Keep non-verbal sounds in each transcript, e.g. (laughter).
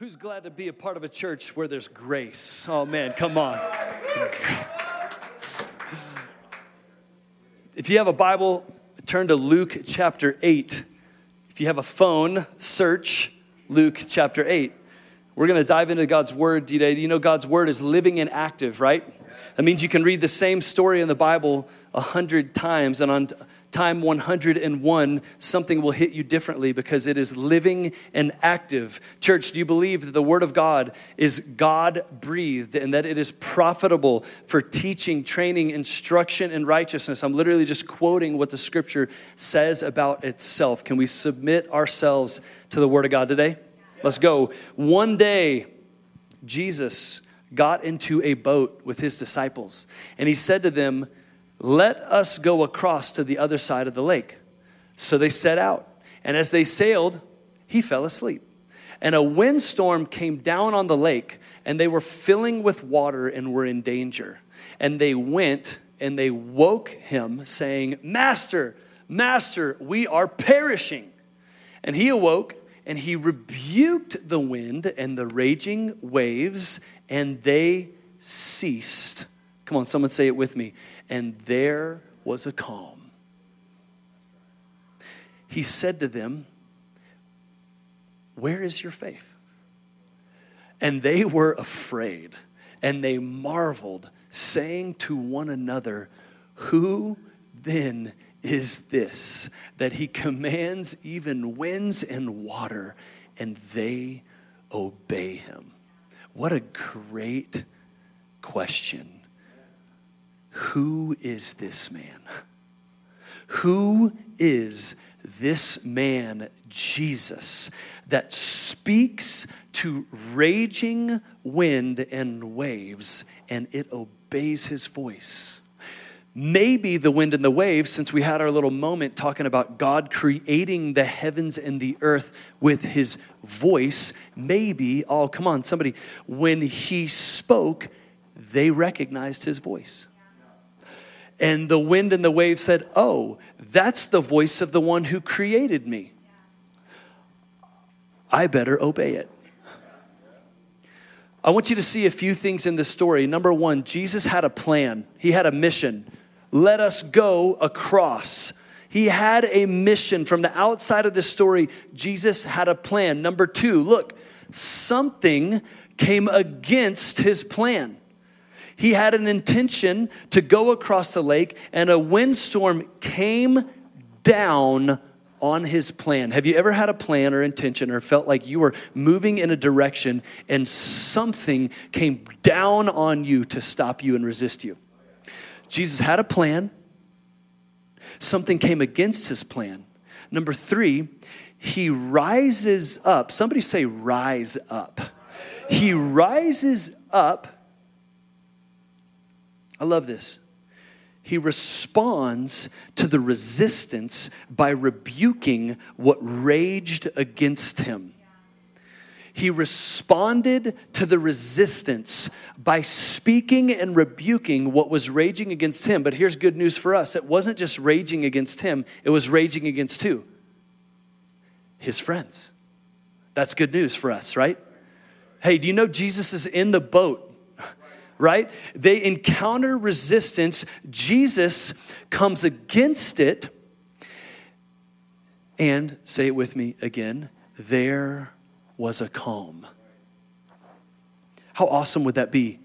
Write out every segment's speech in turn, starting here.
Who's glad to be a part of a church where there's grace? Oh man, come on. If you have a Bible, turn to Luke chapter 8. If you have a phone, search Luke chapter 8. We're going to dive into God's word today. You know, God's word is living and active, right? That means you can read the same story in the Bible a hundred times, and on time 101, something will hit you differently because it is living and active. Church, do you believe that the Word of God is God breathed and that it is profitable for teaching, training, instruction, and righteousness? I'm literally just quoting what the Scripture says about itself. Can we submit ourselves to the Word of God today? Let's go. One day, Jesus got into a boat with his disciples, and he said to them, let us go across to the other side of the lake. So they set out. And as they sailed, he fell asleep. And a windstorm came down on the lake, and they were filling with water and were in danger. And they went and they woke him, saying, Master, Master, we are perishing. And he awoke and he rebuked the wind and the raging waves, and they ceased. Come on, someone say it with me and there was a calm. He said to them, Where is your faith? And they were afraid, and they marveled, saying to one another, Who then is this that he commands even winds and water, and they obey him? What a great question who is this man? Who is this man, Jesus, that speaks to raging wind and waves and it obeys his voice? Maybe the wind and the waves, since we had our little moment talking about God creating the heavens and the earth with his voice, maybe, oh, come on, somebody, when he spoke, they recognized his voice. And the wind and the waves said, Oh, that's the voice of the one who created me. I better obey it. I want you to see a few things in this story. Number one, Jesus had a plan, he had a mission. Let us go across. He had a mission. From the outside of this story, Jesus had a plan. Number two, look, something came against his plan. He had an intention to go across the lake, and a windstorm came down on his plan. Have you ever had a plan or intention or felt like you were moving in a direction and something came down on you to stop you and resist you? Jesus had a plan, something came against his plan. Number three, he rises up. Somebody say, rise up. He rises up I love this. He responds to the resistance by rebuking what raged against him. He responded to the resistance by speaking and rebuking what was raging against him. But here's good news for us it wasn't just raging against him, it was raging against who? His friends. That's good news for us, right? Hey, do you know Jesus is in the boat right? They encounter resistance. Jesus comes against it. And say it with me again there was a calm. How awesome would that be?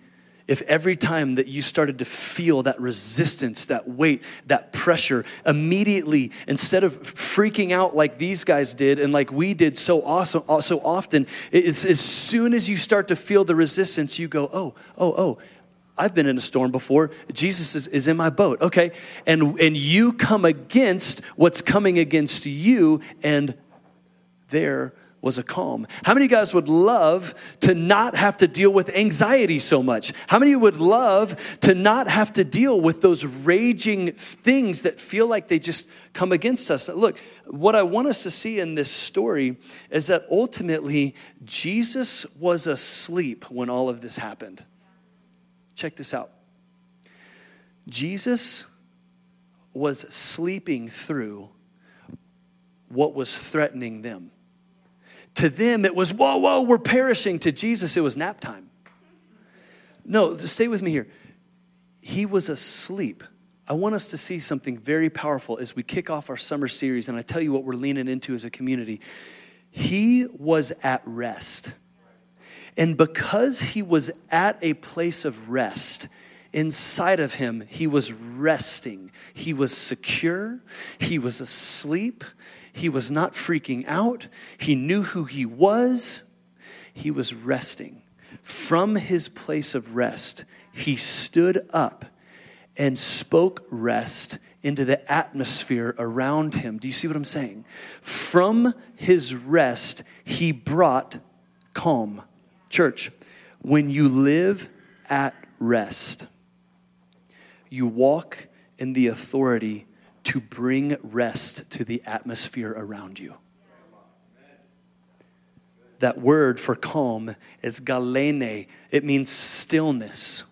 If every time that you started to feel that resistance, that weight, that pressure, immediately, instead of freaking out like these guys did and like we did so awesome, uh, so often, it's as soon as you start to feel the resistance, you go, oh, oh, oh, I've been in a storm before. Jesus is, is in my boat. Okay. And, and you come against what's coming against you, and there was a calm. How many guys would love to not have to deal with anxiety so much? How many would love to not have to deal with those raging things that feel like they just come against us? Look, what I want us to see in this story is that ultimately Jesus was asleep when all of this happened. Check this out. Jesus was sleeping through what was threatening them. To them, it was, whoa, whoa, we're perishing. To Jesus, it was nap time. No, stay with me here. He was asleep. I want us to see something very powerful as we kick off our summer series, and I tell you what we're leaning into as a community. He was at rest. And because he was at a place of rest, inside of him, he was resting. He was secure. He was asleep. He was not freaking out. He knew who he was. He was resting. From his place of rest, he stood up and spoke rest into the atmosphere around him. Do you see what I'm saying? From his rest, he brought calm. Church, when you live at rest, you walk in the authority to bring rest to the atmosphere around you. That word for calm is galene. It means stillness,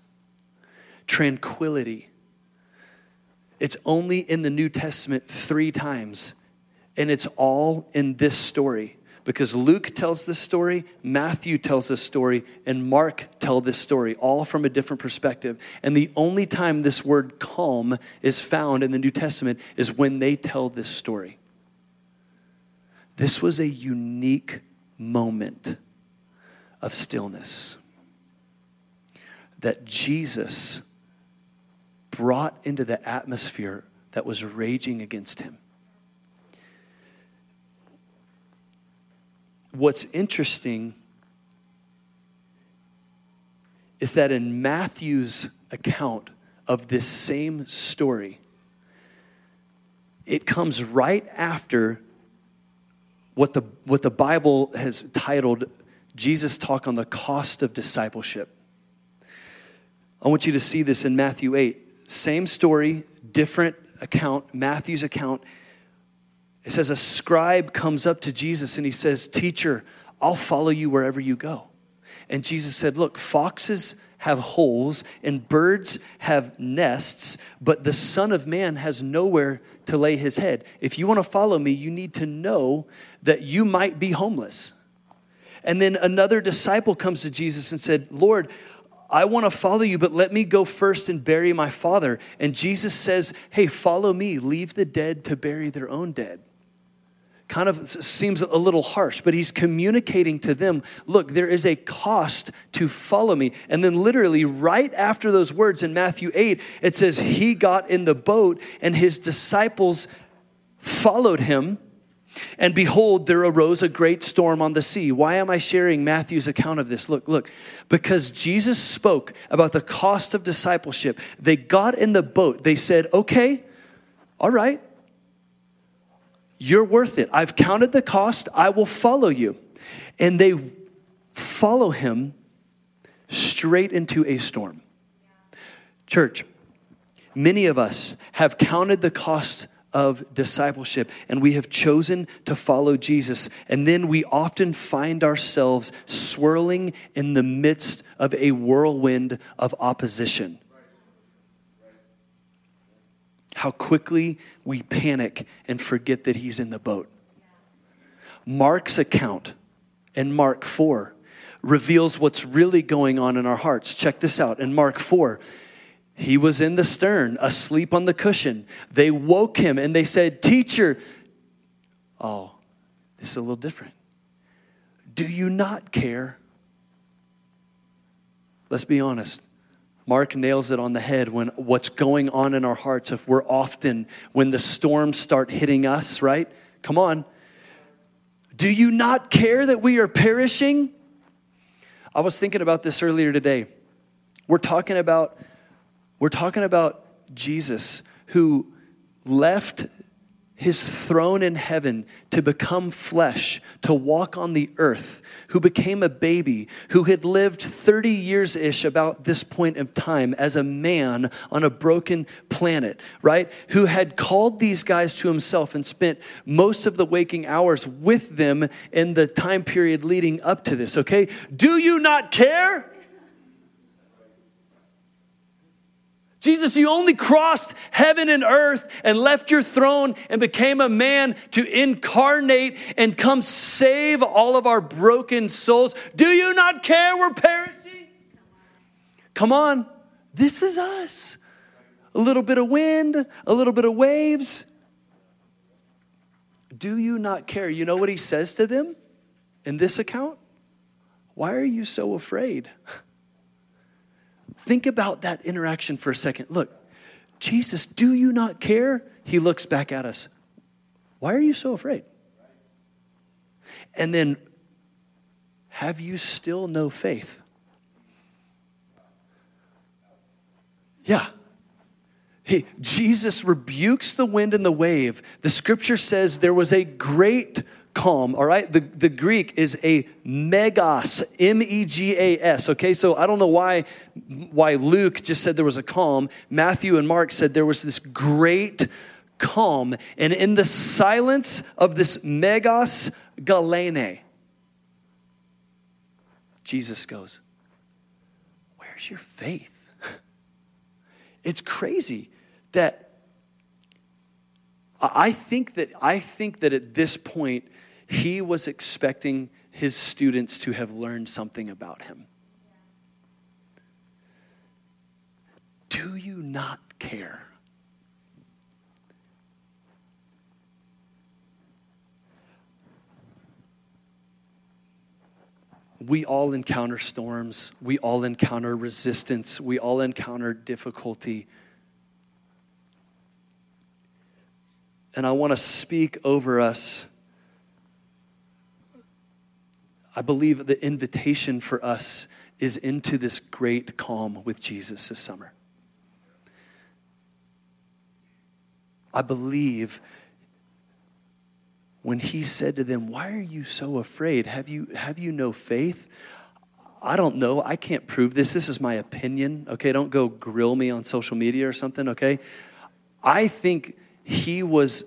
tranquility. It's only in the New Testament three times, and it's all in this story because Luke tells this story, Matthew tells this story, and Mark tell this story, all from a different perspective. And the only time this word calm is found in the New Testament is when they tell this story. This was a unique moment of stillness that Jesus brought into the atmosphere that was raging against him. What's interesting is that in Matthew's account of this same story, it comes right after what the, what the Bible has titled Jesus' talk on the cost of discipleship. I want you to see this in Matthew 8. Same story, different account, Matthew's account. It says, A scribe comes up to Jesus and he says, Teacher, I'll follow you wherever you go. And Jesus said, Look, foxes have holes and birds have nests, but the Son of Man has nowhere to lay his head. If you want to follow me, you need to know that you might be homeless. And then another disciple comes to Jesus and said, Lord, I want to follow you, but let me go first and bury my father. And Jesus says, Hey, follow me. Leave the dead to bury their own dead kind of seems a little harsh, but he's communicating to them look, there is a cost to follow me. And then, literally, right after those words in Matthew 8, it says, He got in the boat and his disciples followed him. And behold, there arose a great storm on the sea. Why am I sharing Matthew's account of this? Look, look, because Jesus spoke about the cost of discipleship. They got in the boat. They said, okay, all right, you're worth it. I've counted the cost. I will follow you. And they follow him straight into a storm. Church, many of us have counted the cost of discipleship and we have chosen to follow Jesus. And then we often find ourselves swirling in the midst of a whirlwind of opposition how quickly we panic and forget that he's in the boat. Mark's account in Mark 4 reveals what's really going on in our hearts. Check this out in Mark 4. He was in the stern, asleep on the cushion. They woke him and they said, Teacher, oh, this is a little different. Do you not care? Let's be honest. Mark nails it on the head when what's going on in our hearts, if we're often, when the storms start hitting us, right? Come on. Do you not care that we are perishing? I was thinking about this earlier today. We're talking about, we're talking about Jesus who left his throne in heaven to become flesh, to walk on the earth, who became a baby, who had lived 30 years ish about this point of time as a man on a broken planet, right? Who had called these guys to himself and spent most of the waking hours with them in the time period leading up to this, okay? Do you not care? Jesus, you only crossed heaven and earth and left your throne and became a man to incarnate and come save all of our broken souls. Do you not care we're perishing? Come on, this is us. A little bit of wind, a little bit of waves. Do you not care? You know what he says to them in this account? Why are you so afraid? (laughs) Think about that interaction for a second. Look, Jesus, do you not care? He looks back at us. Why are you so afraid? And then, have you still no faith? Yeah. Hey, Jesus rebukes the wind and the wave. The scripture says there was a great calm, all right? The, the Greek is a megas, M E G A S, okay? So I don't know why, why Luke just said there was a calm. Matthew and Mark said there was this great calm. And in the silence of this megas galene, Jesus goes, Where's your faith? (laughs) It's crazy that I think that I think that at this point he was expecting his students to have learned something about him. Do you not care? We all encounter storms. We all encounter resistance. We all encounter difficulty. And I want to speak over us I believe the invitation for us is into this great calm with Jesus this summer. I believe when he said to them, Why are you so afraid? Have you, have you no faith? I don't know. I can't prove this. This is my opinion. Okay, don't go grill me on social media or something, okay? I think he was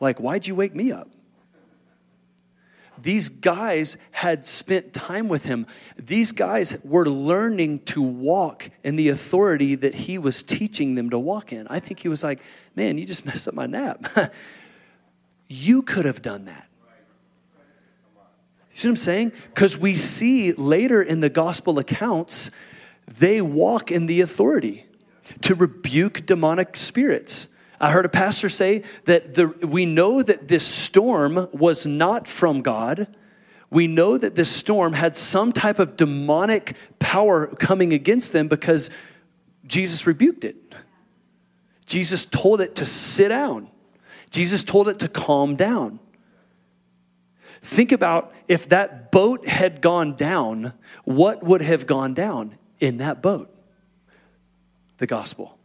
like, Why'd you wake me up? These guys had spent time with him. These guys were learning to walk in the authority that he was teaching them to walk in. I think he was like, Man, you just (laughs) messed up my nap. (laughs) you could have done that. You see what I'm saying? Because we see later in the gospel accounts, they walk in the authority to rebuke demonic spirits. I heard a pastor say that the, we know that this storm was not from God. We know that this storm had some type of demonic power coming against them because Jesus rebuked it. Jesus told it to sit down. Jesus told it to calm down. Think about if that boat had gone down, what would have gone down in that boat? The gospel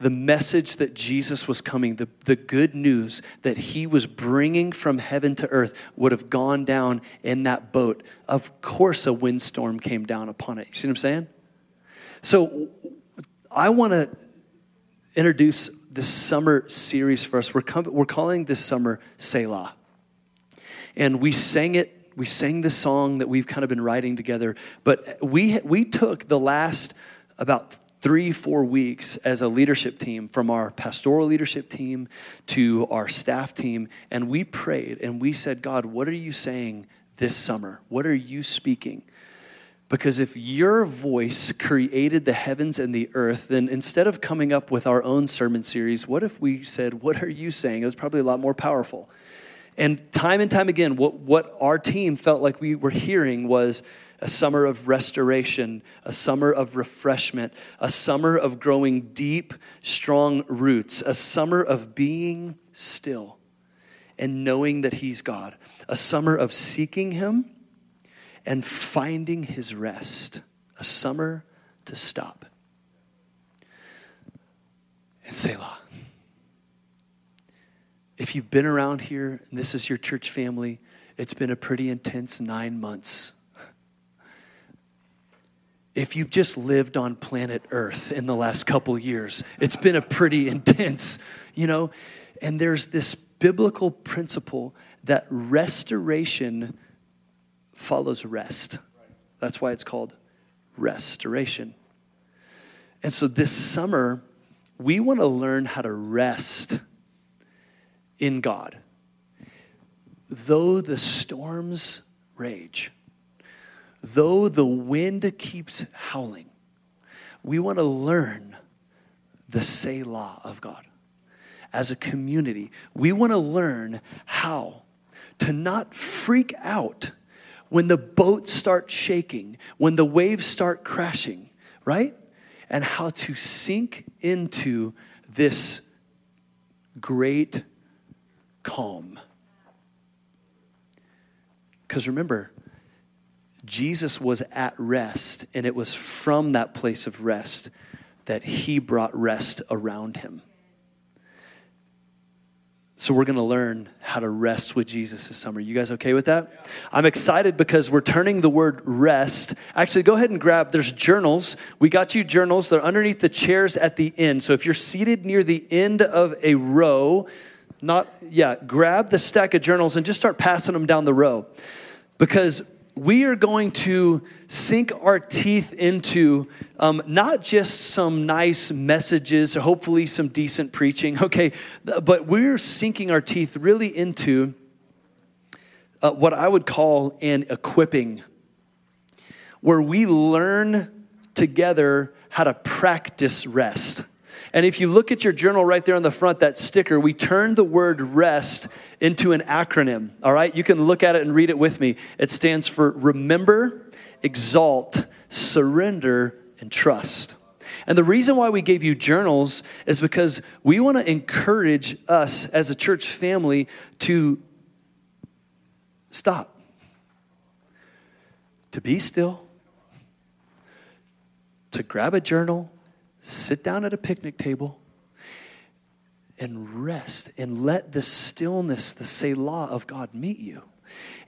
the message that Jesus was coming, the, the good news that he was bringing from heaven to earth would have gone down in that boat. Of course, a windstorm came down upon it. You see what I'm saying? So, I want to introduce this summer series for us. We're, com- we're calling this summer Selah. And we sang it we sang the song that we've kind of been writing together but we we took the last about three, four weeks as a leadership team, from our pastoral leadership team to our staff team, and we prayed and we said, God, what are you saying this summer? What are you speaking? Because if your voice created the heavens and the earth, then instead of coming up with our own sermon series, what if we said, What are you saying? It was probably a lot more powerful. And time and time again, what, what our team felt like we were hearing was, a summer of restoration, a summer of refreshment, a summer of growing deep, strong roots, a summer of being still and knowing that He's God, a summer of seeking Him and finding His rest, a summer to stop. And Selah. If you've been around here and this is your church family, it's been a pretty intense nine months if you've just lived on planet Earth in the last couple years. It's been a pretty (laughs) intense, you know. And there's this biblical principle that restoration follows rest. That's why it's called restoration. And so this summer, we want to learn how to rest in God. Though the storms rage, though the wind keeps howling, we want to learn the Selah of God. As a community, we want to learn how to not freak out when the boat starts shaking, when the waves start crashing, right? And how to sink into this great calm. Because remember, Jesus was at rest, and it was from that place of rest that he brought rest around him. So we're going to learn how to rest with Jesus this summer. You guys okay with that? I'm excited because we're turning the word rest. Actually, go ahead and grab there's journals. We got you journals. They're underneath the chairs at the end. So if you're seated near the end of a row, not yeah, grab the stack of journals and just start passing them down the row. Because we are going to sink our teeth into um, not just some nice messages hopefully some decent preaching, (laughs) okay, but we're sinking our teeth really into uh, what I would call an equipping, where we learn together how to practice rest. And if you look at your journal right there on the front, that sticker, we turned the word rest into an acronym. All right? You can look at it and read it with me. It stands for remember, exalt, surrender, and trust. And the reason why we gave you journals is because we want to encourage us as a church family to stop, to be still, to grab a journal sit down at a picnic table and rest and let the stillness, the Selah of God meet you.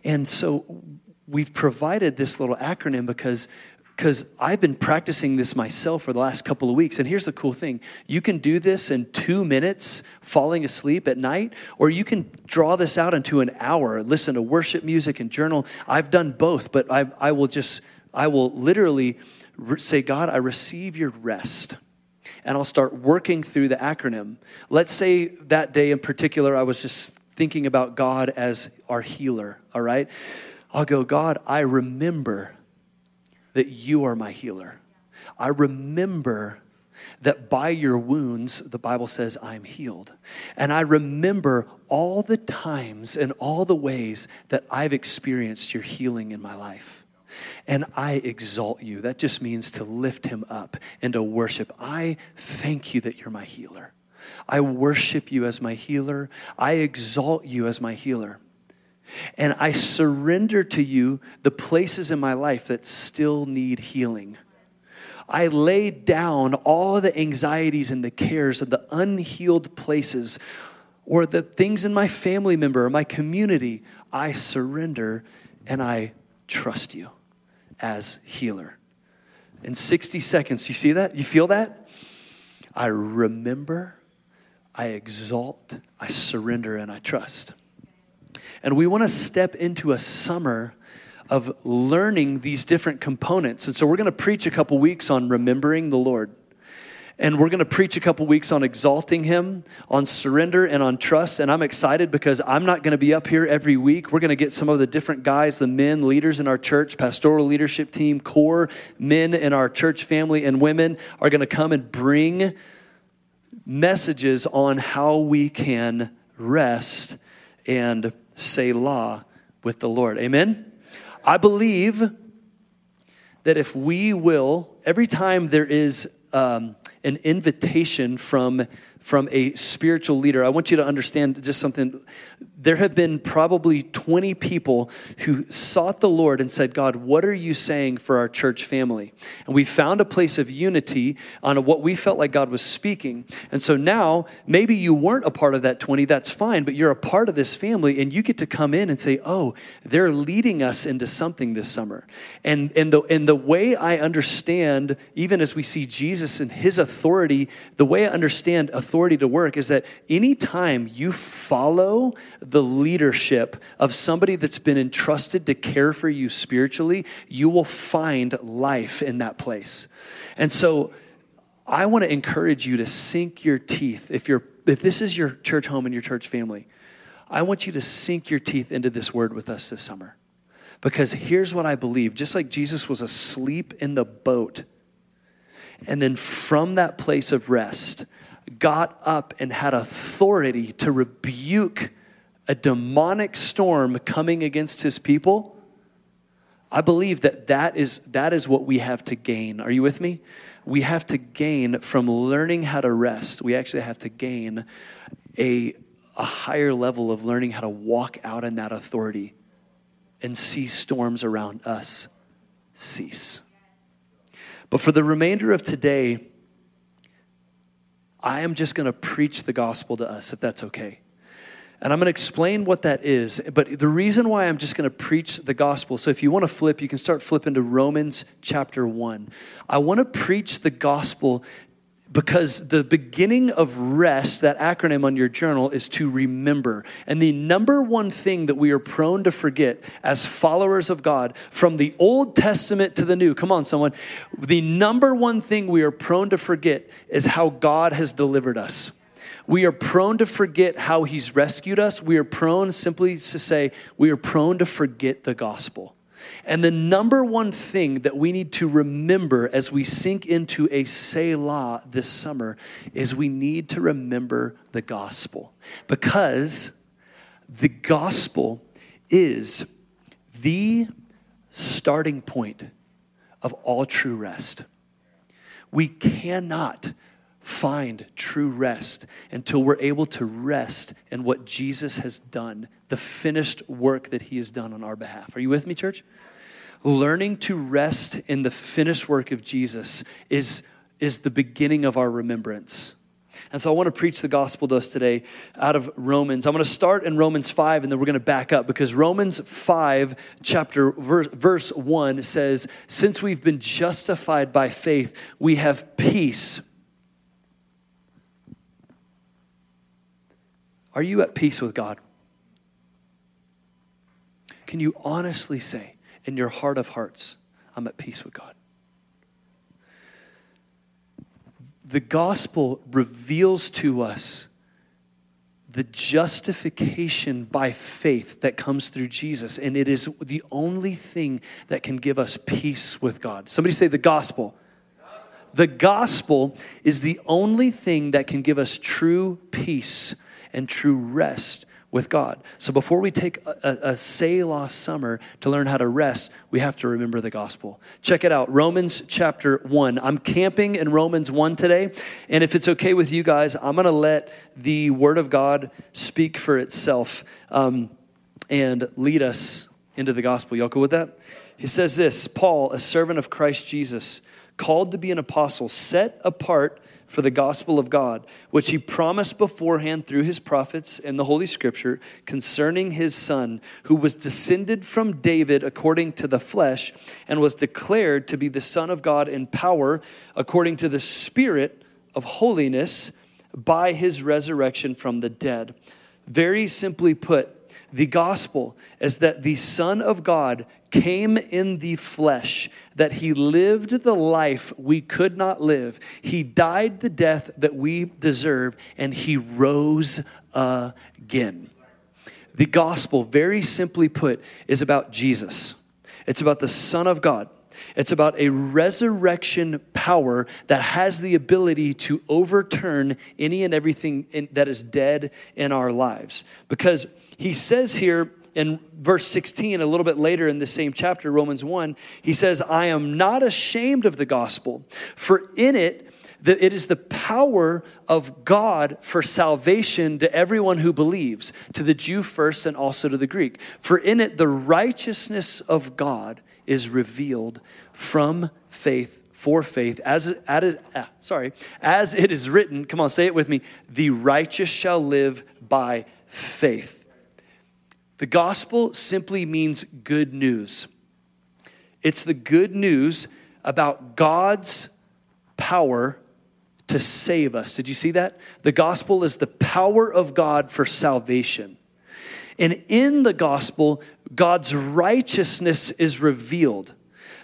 And so we've provided this little acronym because because I've been practicing this myself for the last couple of weeks. And here's the cool thing you can do this in two minutes falling asleep at night, or you can draw this out into an hour, listen to worship music and journal. I've done both, but I, I will just, I will literally say, God, I receive your rest and I'll start working through the acronym. Let's say that day in particular, I was just thinking about God as our healer, all right? I'll go, God, I remember that you are my healer. I remember that by your wounds, the Bible says, I'm healed. And I remember all the times and all the ways that I've experienced your healing in my life and I exalt you. That just means to lift him up and to worship. I thank you that you're my healer. I worship you as my healer. I exalt you as my healer. And I surrender to you the places in my life that still need healing. I lay down all the anxieties and the cares of the unhealed places or the things in my family member or my community. I surrender and I trust you as healer. In 60 seconds, you see that? You feel that? I remember, I exalt, I surrender, and I trust. And we want to step into a summer of learning these different components. And so we're going to preach a couple weeks on remembering the Lord. And we're going to preach a couple weeks on exalting Him, on surrender, and on trust. And I'm excited because I'm not going to be up here every week. We're going to get some of the different guys, the men, leaders in our church, pastoral leadership team, core men in our church family, and women are going to come and bring messages on how we can rest and Selah with the Lord. Amen? I believe that if we will, every time there is um, an invitation from, from a spiritual leader. I want you to understand just something. There have been probably 20 people who sought the Lord and said, God, what are you saying for our church family? And we found a place of unity on what we felt like God was speaking. And so now, maybe you weren't a part of that 20, that's fine, but you're a part of this family and you get to come in and say, oh, they're leading us into something this summer. And, and, the, and the way I understand, even as we see Jesus and his authority, the way I understand authority to work is that anytime you follow the leadership of somebody that's been entrusted to care for you spiritually, you will find life in that place. And so, I want to encourage you to sink your teeth. If, you're, if this is your church home and your church family, I want you to sink your teeth into this word with us this summer. Because here's what I believe just like Jesus was asleep in the boat, and then from that place of rest, got up and had authority to rebuke a demonic storm coming against his people. I believe that that is, that is what we have to gain. Are you with me? We have to gain from learning how to rest. We actually have to gain a, a higher level of learning how to walk out in that authority and see storms around us cease. But for the remainder of today, I am just going to preach the gospel to us, if that's okay. And I'm going to explain what that is. But the reason why I'm just going to preach the gospel, so if you want to flip, you can start flipping to Romans chapter 1. I want to preach the gospel because the beginning of rest, that acronym on your journal, is to remember. And the number one thing that we are prone to forget as followers of God, from the Old Testament to the New, come on, someone, the number one thing we are prone to forget is how God has delivered us. We are prone to forget how He's rescued us. We are prone simply to say, we are prone to forget the gospel. And the number one thing that we need to remember as we sink into a Selah this summer is we need to remember the gospel. Because the gospel is the starting point of all true rest. We cannot find true rest until we're able to rest in what Jesus has done, the finished work that he has done on our behalf. Are you with me, church? learning to rest in the finished work of Jesus is, is the beginning of our remembrance. And so I want to preach the gospel to us today out of Romans. I'm going to start in Romans 5 and then we're going to back up because Romans 5, chapter verse, verse 1 says, Since we've been justified by faith, we have peace. Are you at peace with God? Can you honestly say, in your heart of hearts, I'm at peace with God. The gospel reveals to us the justification by faith that comes through Jesus, and it is the only thing that can give us peace with God. Somebody say the gospel. The gospel is the only thing that can give us true peace and true rest with God. So before we take a, a, a Selah summer to learn how to rest, we have to remember the gospel. Check it out Romans chapter 1. I'm camping in Romans 1 today. And if it's okay with you guys, I'm going to let the word of God speak for itself um, and lead us into the gospel. Y'all cool with that? He says this Paul, a servant of Christ Jesus, called to be an apostle, set apart for the gospel of God, which he promised beforehand through his prophets in the Holy Scripture concerning his Son, who was descended from David according to the flesh, and was declared to be the Son of God in power according to the Spirit of holiness by his resurrection from the dead. Very simply put, the gospel is that the Son of God came in the flesh, that he lived the life we could not live. He died the death that we deserve, and he rose again. The gospel, very simply put, is about Jesus. It's about the Son of God. It's about a resurrection power that has the ability to overturn any and everything in, that is dead in our lives. Because he says here in verse 16, a little bit later in the same chapter, Romans 1, he says, I am not ashamed of the gospel, for in it, it is the power of God for salvation to everyone who believes, to the Jew first and also to the Greek. For in it, the righteousness of God is revealed from faith for faith, as, as, ah, sorry, as it is written, come on, say it with me, the righteous shall live by faith. The gospel simply means good news. It's the good news about God's power to save us. Did you see that? The gospel is the power of God for salvation. And in the gospel, God's righteousness is revealed.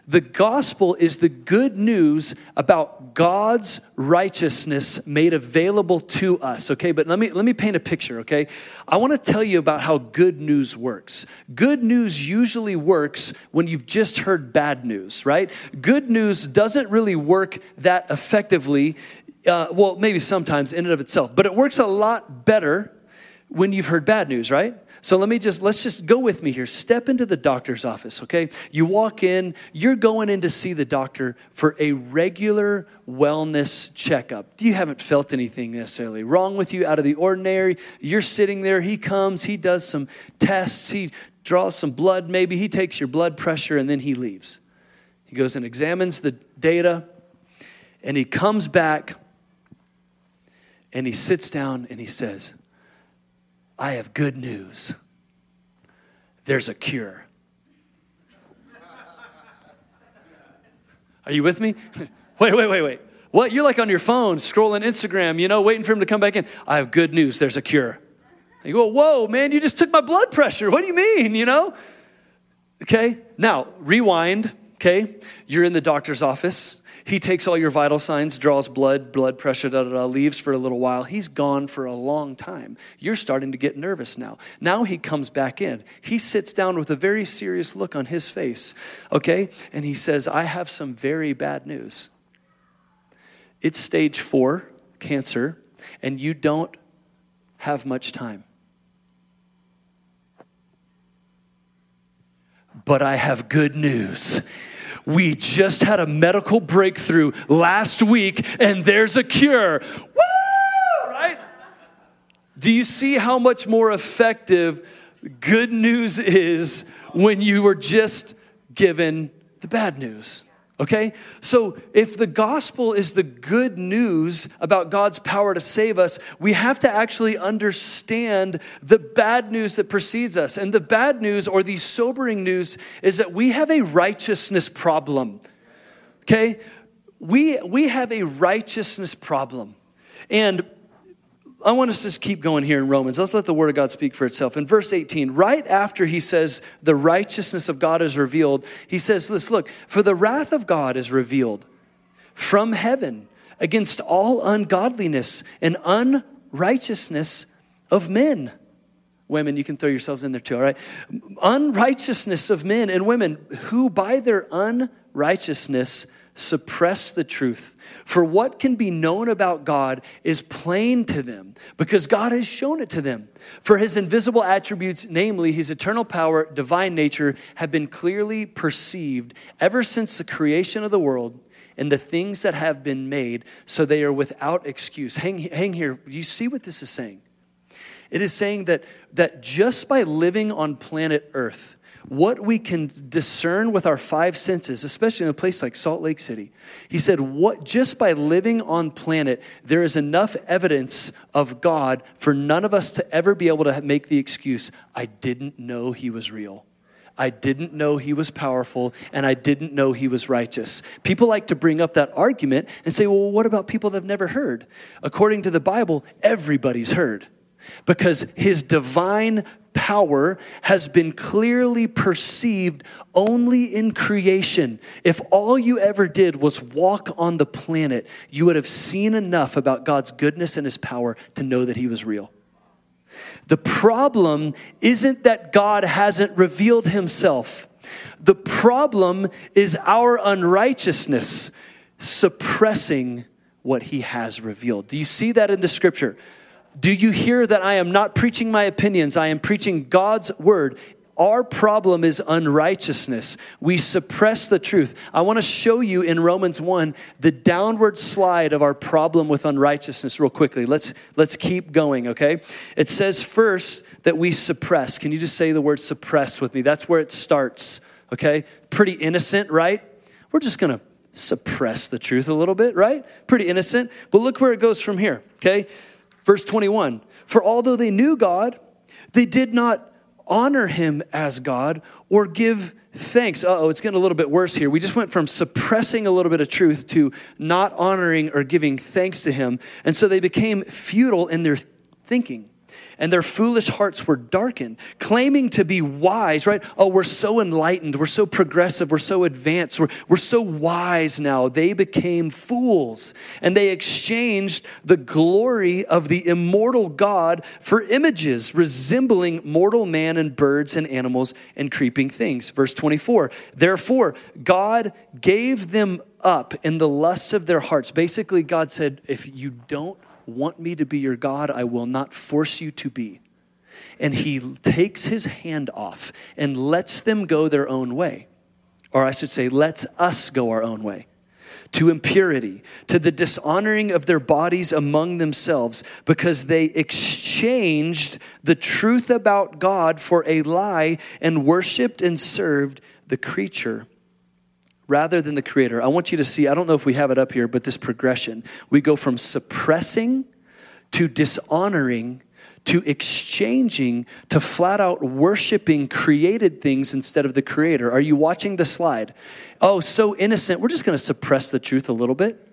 The gospel is the good news about God's righteousness made available to us, okay? But let me let me paint a picture, okay? I want to tell you about how good news works. Good news usually works when you've just heard bad news, right? Good news doesn't really work that effectively. Uh, well, maybe sometimes in and of itself, but it works a lot better when you've heard bad news, right? So let me just, let's just go with me here. Step into the doctor's office, okay? You walk in, you're going in to see the doctor for a regular wellness checkup. You haven't felt anything necessarily wrong with you out of the ordinary. You're sitting there, he comes, he does some tests, he draws some blood, maybe he takes your blood pressure, and then he leaves. He goes and examines the data, and he comes back and he sits down and he says, I have good news. There's a cure. Are you with me? (laughs) wait, wait, wait, wait. What? You're like on your phone, scrolling Instagram, you know, waiting for him to come back in. I have good news. There's a cure. You go, whoa, man, you just took my blood pressure. What do you mean, you know? Okay, now rewind, okay? You're in the doctor's office. He takes all your vital signs, draws blood, blood pressure, da, da, da, leaves for a little while. He's gone for a long time. You're starting to get nervous now. Now he comes back in. He sits down with a very serious look on his face, okay? And he says, I have some very bad news. It's stage four cancer, and you don't have much time. But I have good news we just had a medical breakthrough last week and there's a cure. Woo! Right? Do you see how much more effective good news is when you were just given the bad news? Okay? So, if the gospel is the good news about God's power to save us, we have to actually understand the bad news that precedes us. And the bad news, or the sobering news, is that we have a righteousness problem. Okay? We, we have a righteousness problem. And I want us to just keep going here in Romans. Let's let the word of God speak for itself. In verse 18, right after he says the righteousness of God is revealed, he says this look, for the wrath of God is revealed from heaven against all ungodliness and unrighteousness of men. Women, you can throw yourselves in there too, all right? Unrighteousness of men and women who by their unrighteousness suppress the truth. For what can be known about God is plain to them because God has shown it to them. For his invisible attributes, namely his eternal power, divine nature, have been clearly perceived ever since the creation of the world and the things that have been made, so they are without excuse. Hang, hang here. You see what this is saying? It is saying that, that just by living on planet Earth, what we can discern with our five senses, especially in a place like Salt Lake City. He said, what, just by living on planet, there is enough evidence of God for none of us to ever be able to make the excuse, I didn't know he was real. I didn't know he was powerful and I didn't know he was righteous. People like to bring up that argument and say, well, what about people that have never heard? According to the Bible, everybody's heard because his divine power has been clearly perceived only in creation. If all you ever did was walk on the planet, you would have seen enough about God's goodness and his power to know that he was real. The problem isn't that God hasn't revealed himself. The problem is our unrighteousness suppressing what he has revealed. Do you see that in the scripture? Do you hear that I am not preaching my opinions? I am preaching God's word. Our problem is unrighteousness. We suppress the truth. I want to show you in Romans 1 the downward slide of our problem with unrighteousness real quickly. Let's let's keep going, okay? It says first that we suppress. Can you just say the word suppress with me? That's where it starts, okay? Pretty innocent, right? We're just going to suppress the truth a little bit, right? Pretty innocent. But look where it goes from here, okay? Verse 21 For although they knew God, they did not honor him as God or give thanks. oh, it's getting a little bit worse here. We just went from suppressing a little bit of truth to not honoring or giving thanks to him. And so they became futile in their thinking, and their foolish hearts were darkened, claiming to be wise, right? Oh, we're so enlightened, we're so progressive, we're so advanced, we're, we're so wise now. They became fools, and they exchanged the glory of the immortal God for images resembling mortal man and birds and animals and creeping things. Verse 24, therefore, God gave them up in the lusts of their hearts. Basically, God said, if you don't want me to be your God, I will not force you to be. And he takes his hand off and lets them go their own way. Or I should say, lets us go our own way to impurity, to the dishonoring of their bodies among themselves, because they exchanged the truth about God for a lie and worshiped and served the creature rather than the creator. I want you to see, I don't know if we have it up here, but this progression. We go from suppressing to dishonoring to exchanging to flat out worshiping created things instead of the creator. Are you watching the slide? Oh, so innocent. We're just going to suppress the truth a little bit.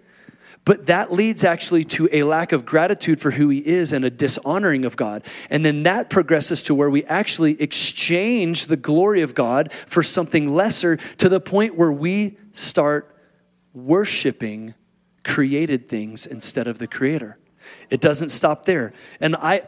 But that leads actually to a lack of gratitude for who he is and a dishonoring of God. And then that progresses to where we actually exchange the glory of God for something lesser to the point where we start worshiping created things instead of the creator. It doesn't stop there. And I,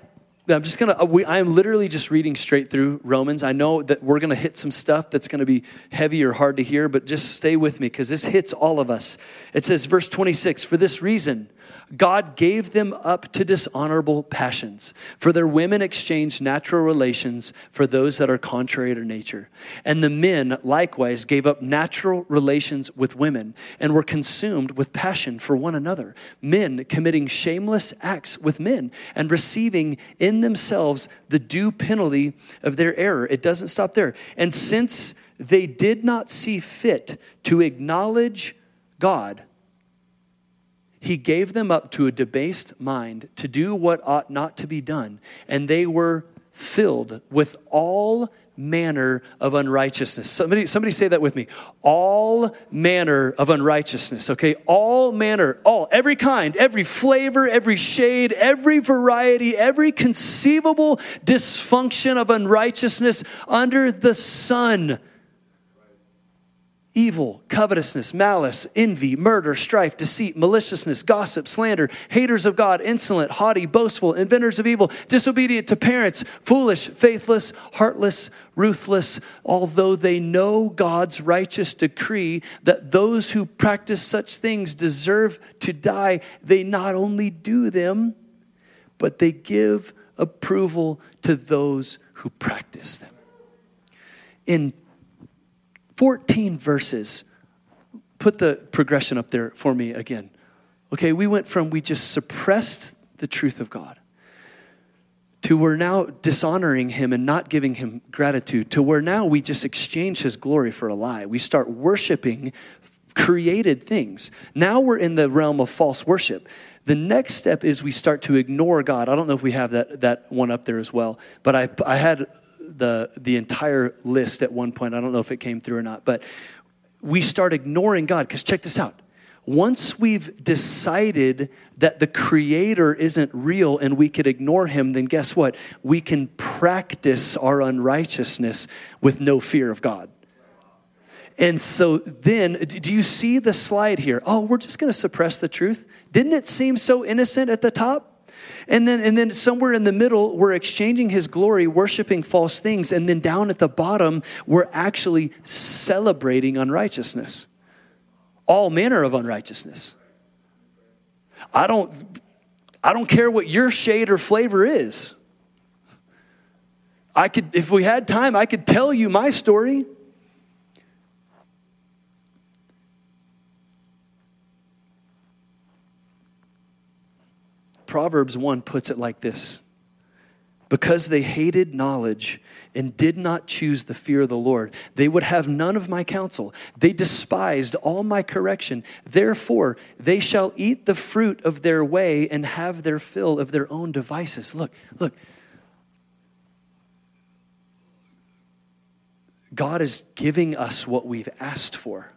I'm just gonna, I'm literally just reading straight through Romans. I know that we're gonna hit some stuff that's gonna be heavy or hard to hear, but just stay with me because this hits all of us. It says, verse 26, for this reason, God gave them up to dishonorable passions. For their women exchanged natural relations for those that are contrary to nature. And the men likewise gave up natural relations with women and were consumed with passion for one another. Men committing shameless acts with men and receiving in themselves the due penalty of their error. It doesn't stop there. And since they did not see fit to acknowledge God, he gave them up to a debased mind to do what ought not to be done, and they were filled with all manner of unrighteousness. Somebody, somebody say that with me. All manner of unrighteousness, okay? All manner, all, every kind, every flavor, every shade, every variety, every conceivable dysfunction of unrighteousness under the sun evil, covetousness, malice, envy, murder, strife, deceit, maliciousness, gossip, slander, haters of God, insolent, haughty, boastful, inventors of evil, disobedient to parents, foolish, faithless, heartless, ruthless, although they know God's righteous decree that those who practice such things deserve to die, they not only do them, but they give approval to those who practice them. In 14 verses. Put the progression up there for me again. Okay, we went from we just suppressed the truth of God to we're now dishonoring him and not giving him gratitude to where now we just exchange his glory for a lie. We start worshiping created things. Now we're in the realm of false worship. The next step is we start to ignore God. I don't know if we have that, that one up there as well, but I, I had the, the entire list at one point. I don't know if it came through or not, but we start ignoring God. Because check this out. Once we've decided that the Creator isn't real and we could ignore Him, then guess what? We can practice our unrighteousness with no fear of God. And so then, do you see the slide here? Oh, we're just going to suppress the truth. Didn't it seem so innocent at the top? And then, and then somewhere in the middle, we're exchanging his glory, worshiping false things. And then down at the bottom, we're actually celebrating unrighteousness. All manner of unrighteousness. I don't, I don't care what your shade or flavor is. I could, if we had time, I could tell you my story. Proverbs 1 puts it like this Because they hated knowledge and did not choose the fear of the Lord, they would have none of my counsel. They despised all my correction. Therefore, they shall eat the fruit of their way and have their fill of their own devices. Look, look. God is giving us what we've asked for.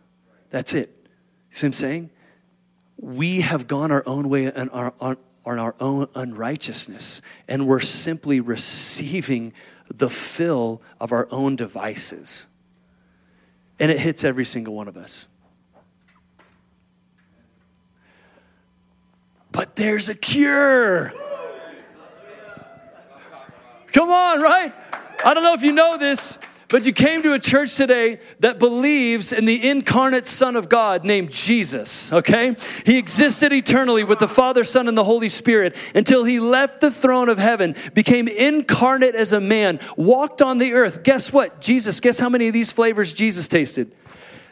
That's it. See what I'm saying? We have gone our own way and our, our, on our own unrighteousness, and we're simply receiving the fill of our own devices. And it hits every single one of us. But there's a cure. Come on, right? I don't know if you know this, but you came to a church today that believes in the incarnate Son of God named Jesus, okay? He existed eternally with the Father, Son, and the Holy Spirit until he left the throne of heaven, became incarnate as a man, walked on the earth. Guess what? Jesus, guess how many of these flavors Jesus tasted?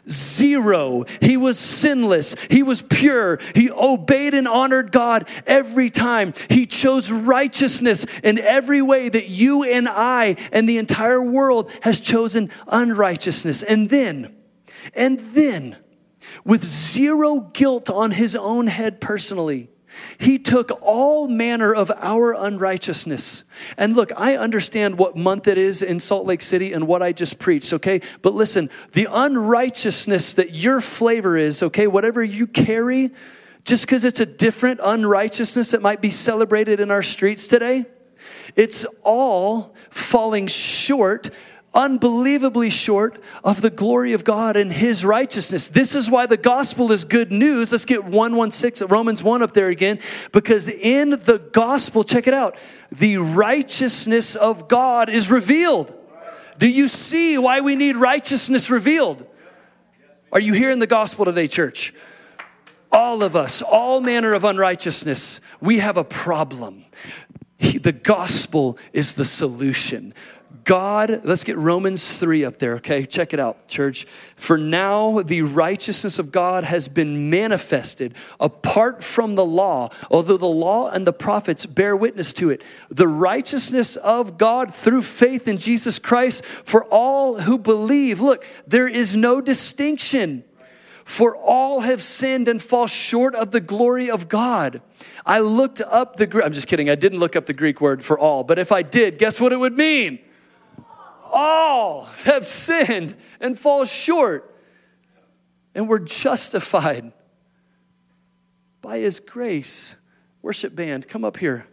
Zero. He was sinless. He was pure. He obeyed and honored God every time. He chose righteousness in every way that you and I and the entire world has chosen unrighteousness. And then, and then, with zero guilt on his own head personally, he took all manner of our unrighteousness. And look, I understand what month it is in Salt Lake City and what I just preached, okay? But listen, the unrighteousness that your flavor is, okay, whatever you carry, just because it's a different unrighteousness that might be celebrated in our streets today, it's all falling short unbelievably short of the glory of God and his righteousness. This is why the gospel is good news. Let's get 116 Romans 1 up there again because in the gospel, check it out. The righteousness of God is revealed. Do you see why we need righteousness revealed? Are you hearing the gospel today, church? All of us, all manner of unrighteousness, we have a problem. the gospel is the solution. God, let's get Romans 3 up there, okay? Check it out, church. For now, the righteousness of God has been manifested apart from the law, although the law and the prophets bear witness to it. The righteousness of God through faith in Jesus Christ for all who believe. Look, there is no distinction, for all have sinned and fall short of the glory of God. I looked up the, I'm just kidding, I didn't look up the Greek word for all, but if I did, guess what it would mean? All have sinned and fall short. And we're justified by his grace. Worship band, come up here.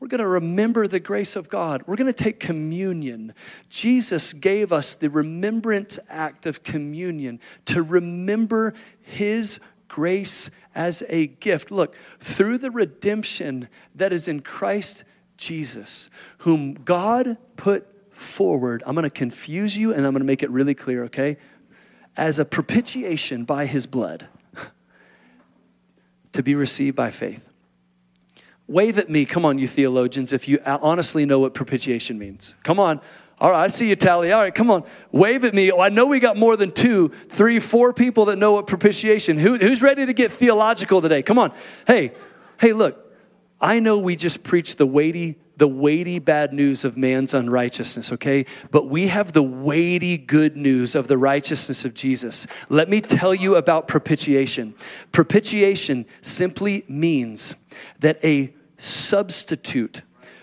We're going to remember the grace of God. We're going to take communion. Jesus gave us the remembrance act of communion to remember his grace as a gift. Look, through the redemption that is in Christ Jesus, whom God put forward. I'm going to confuse you and I'm going to make it really clear, okay? As a propitiation by his blood (laughs) to be received by faith. Wave at me, come on, you theologians, if you uh, honestly know what propitiation means. Come on. All right, I see you, Tally. All right, come on. Wave at me. Oh, I know we got more than two, three, four people that know what propitiation. Who, who's ready to get theological today? Come on. Hey, hey, look. I know we just preached the weighty the weighty bad news of man's unrighteousness, okay? But we have the weighty good news of the righteousness of Jesus. Let me tell you about propitiation. Propitiation simply means that a substitute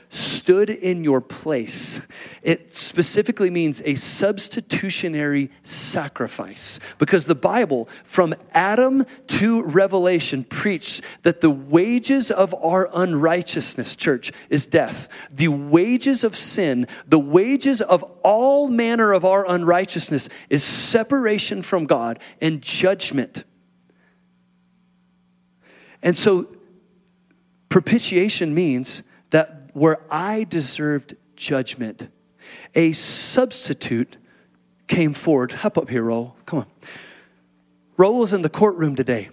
stood in your place. It specifically means a substitutionary sacrifice because the Bible, from Adam to Revelation, preached that the wages of our unrighteousness, church, is death. The wages of sin, the wages of all manner of our unrighteousness is separation from God and judgment. And so, propitiation means that where I deserved judgment, a substitute came forward. Hop up here, Raul. Come on. Raul in the courtroom today,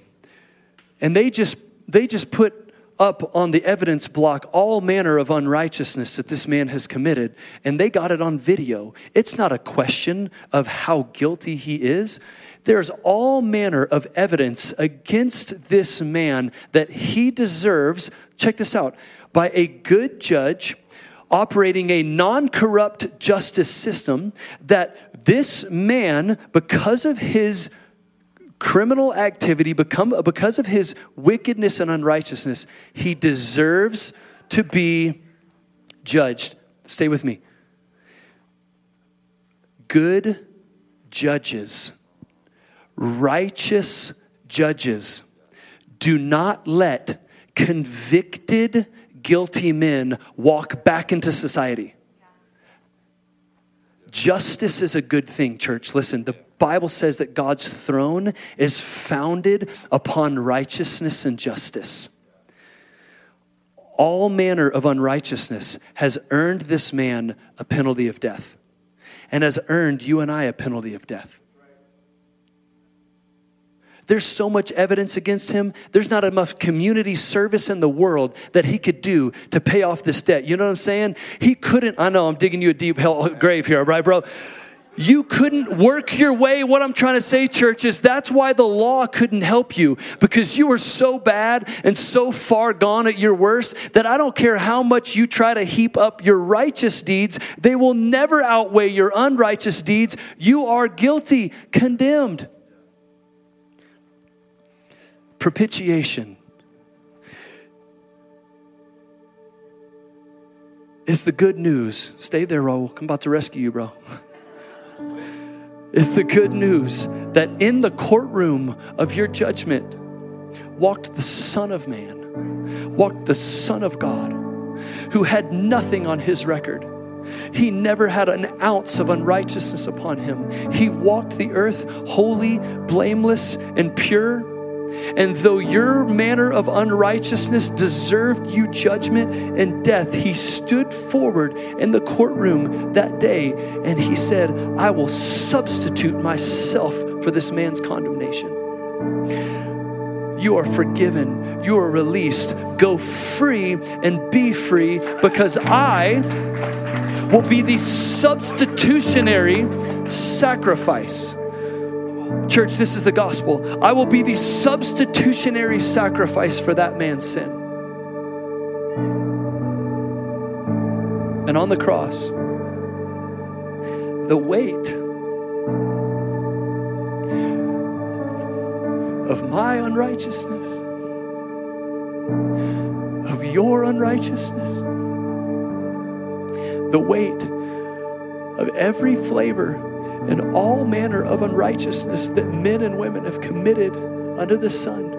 and they just they just put up on the evidence block all manner of unrighteousness that this man has committed, and they got it on video. It's not a question of how guilty he is. There's all manner of evidence against this man that he deserves. Check this out by a good judge operating a non corrupt justice system that this man, because of his criminal activity, become, because of his wickedness and unrighteousness, he deserves to be judged. Stay with me. Good judges, righteous judges, do not let convicted, guilty men walk back into society. Justice is a good thing, church. Listen, the Bible says that God's throne is founded upon righteousness and justice. All manner of unrighteousness has earned this man a penalty of death and has earned you and I a penalty of death. There's so much evidence against him. There's not enough community service in the world that he could do to pay off this debt. You know what I'm saying? He couldn't. I know I'm digging you a deep hell (laughs) grave here, right, bro? You couldn't work your way. What I'm trying to say, church, is that's why the law couldn't help you because you were so bad and so far gone at your worst that I don't care how much you try to heap up your righteous deeds, they will never outweigh your unrighteous deeds. You are guilty, condemned. Propitiation is the good news. Stay there, Raul. I'm about to rescue you, bro. is the good news that in the courtroom of your judgment walked the Son of Man, walked the Son of God, who had nothing on his record. He never had an ounce of unrighteousness upon him. He walked the earth holy, blameless, and pure and though your manner of unrighteousness deserved you judgment and death, he stood forward in the courtroom that day and he said, I will substitute myself for this man's condemnation. You are forgiven, you are released. Go free and be free because I will be the substitutionary sacrifice Church, this is the gospel. I will be the substitutionary sacrifice for that man's sin. And on the cross, the weight of my unrighteousness, of your unrighteousness, the weight of every flavor and all manner of unrighteousness that men and women have committed under the sun,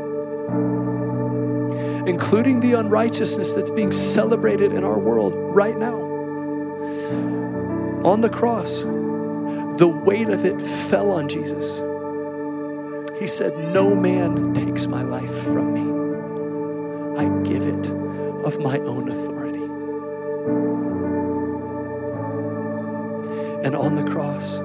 including the unrighteousness that's being celebrated in our world right now. On the cross, the weight of it fell on Jesus. He said, No man takes my life from me, I give it of my own authority. And on the cross,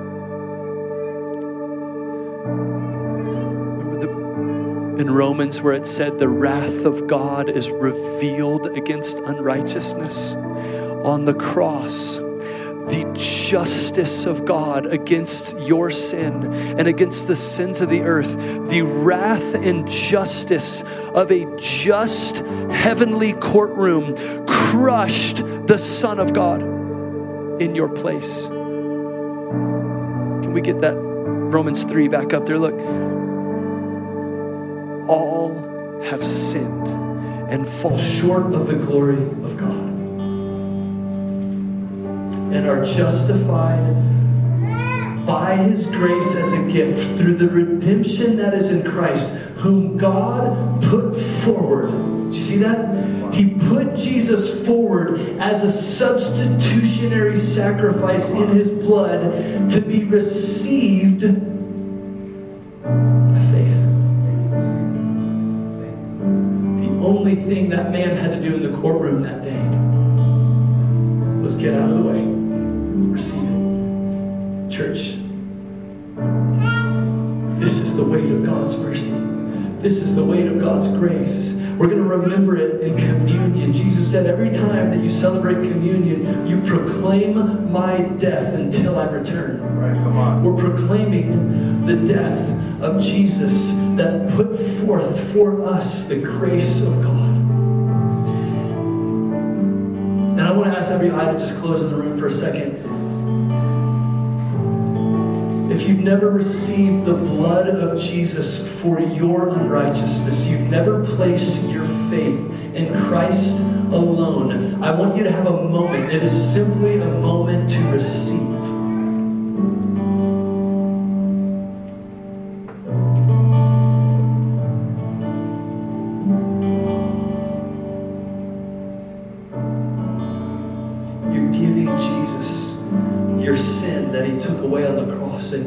in Romans where it said the wrath of God is revealed against unrighteousness. On the cross, the justice of God against your sin and against the sins of the earth, the wrath and justice of a just heavenly courtroom crushed the Son of God in your place. Can we get that Romans 3 back up there? Look all have sinned and fall short of the glory of God and are justified by his grace as a gift through the redemption that is in Christ, whom God put forward. Do you see that? He put Jesus forward as a substitutionary sacrifice in his blood to be received only thing that man had to do in the courtroom that day was get out of the way, receive it. Church, this is the weight of God's mercy. This is the weight of God's grace. We're going to remember it in communion. Jesus said, Every time that you celebrate communion, you proclaim my death until I return. Right, come on. We're proclaiming the death of Jesus that put forth for us the grace of God. And I want to ask every eye to just close in the room for a second. If you've never received the blood of Jesus for your unrighteousness, you've never placed your faith in Christ alone, I want you to have a moment. It is simply a moment to receive.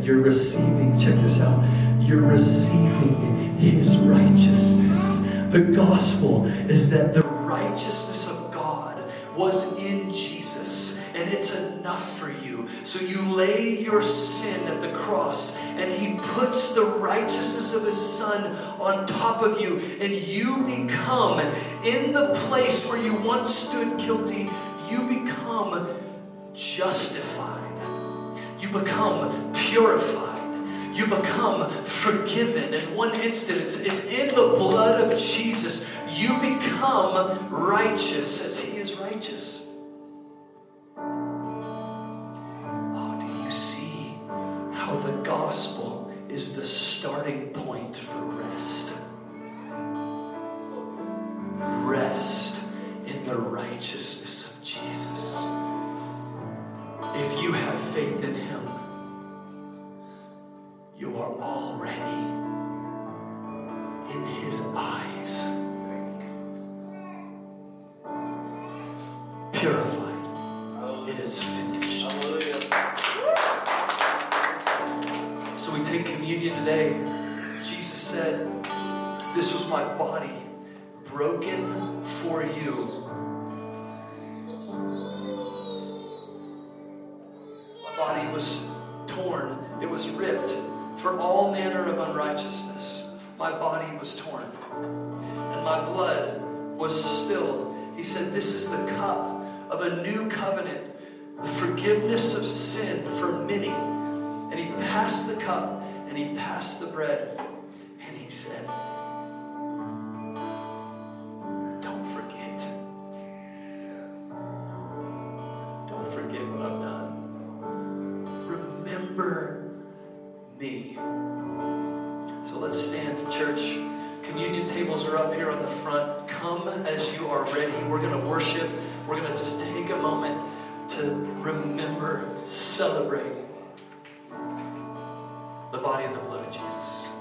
You're receiving, check this out, you're receiving his righteousness. The gospel is that the righteousness of God was in Jesus and it's enough for you. So you lay your sin at the cross and he puts the righteousness of his son on top of you and you become in the place where you once stood guilty, you become justified. You become purified. You become forgiven. In one instance, it's in the blood of Jesus. You become righteous as he is righteous. Oh, do you see how the gospel is the starting point for rest? Rest in the righteousness of Jesus. If you have faith in him, you are already in his eyes purified. It is finished. So we take communion today. Jesus said, This was my body broken for you. Ripped for all manner of unrighteousness. My body was torn, and my blood was spilled. He said, This is the cup of a new covenant, the forgiveness of sin for many. And he passed the cup and he passed the bread, and he said, as you are ready. We're going to worship. We're going to just take a moment to remember, celebrate the body and the blood of Jesus.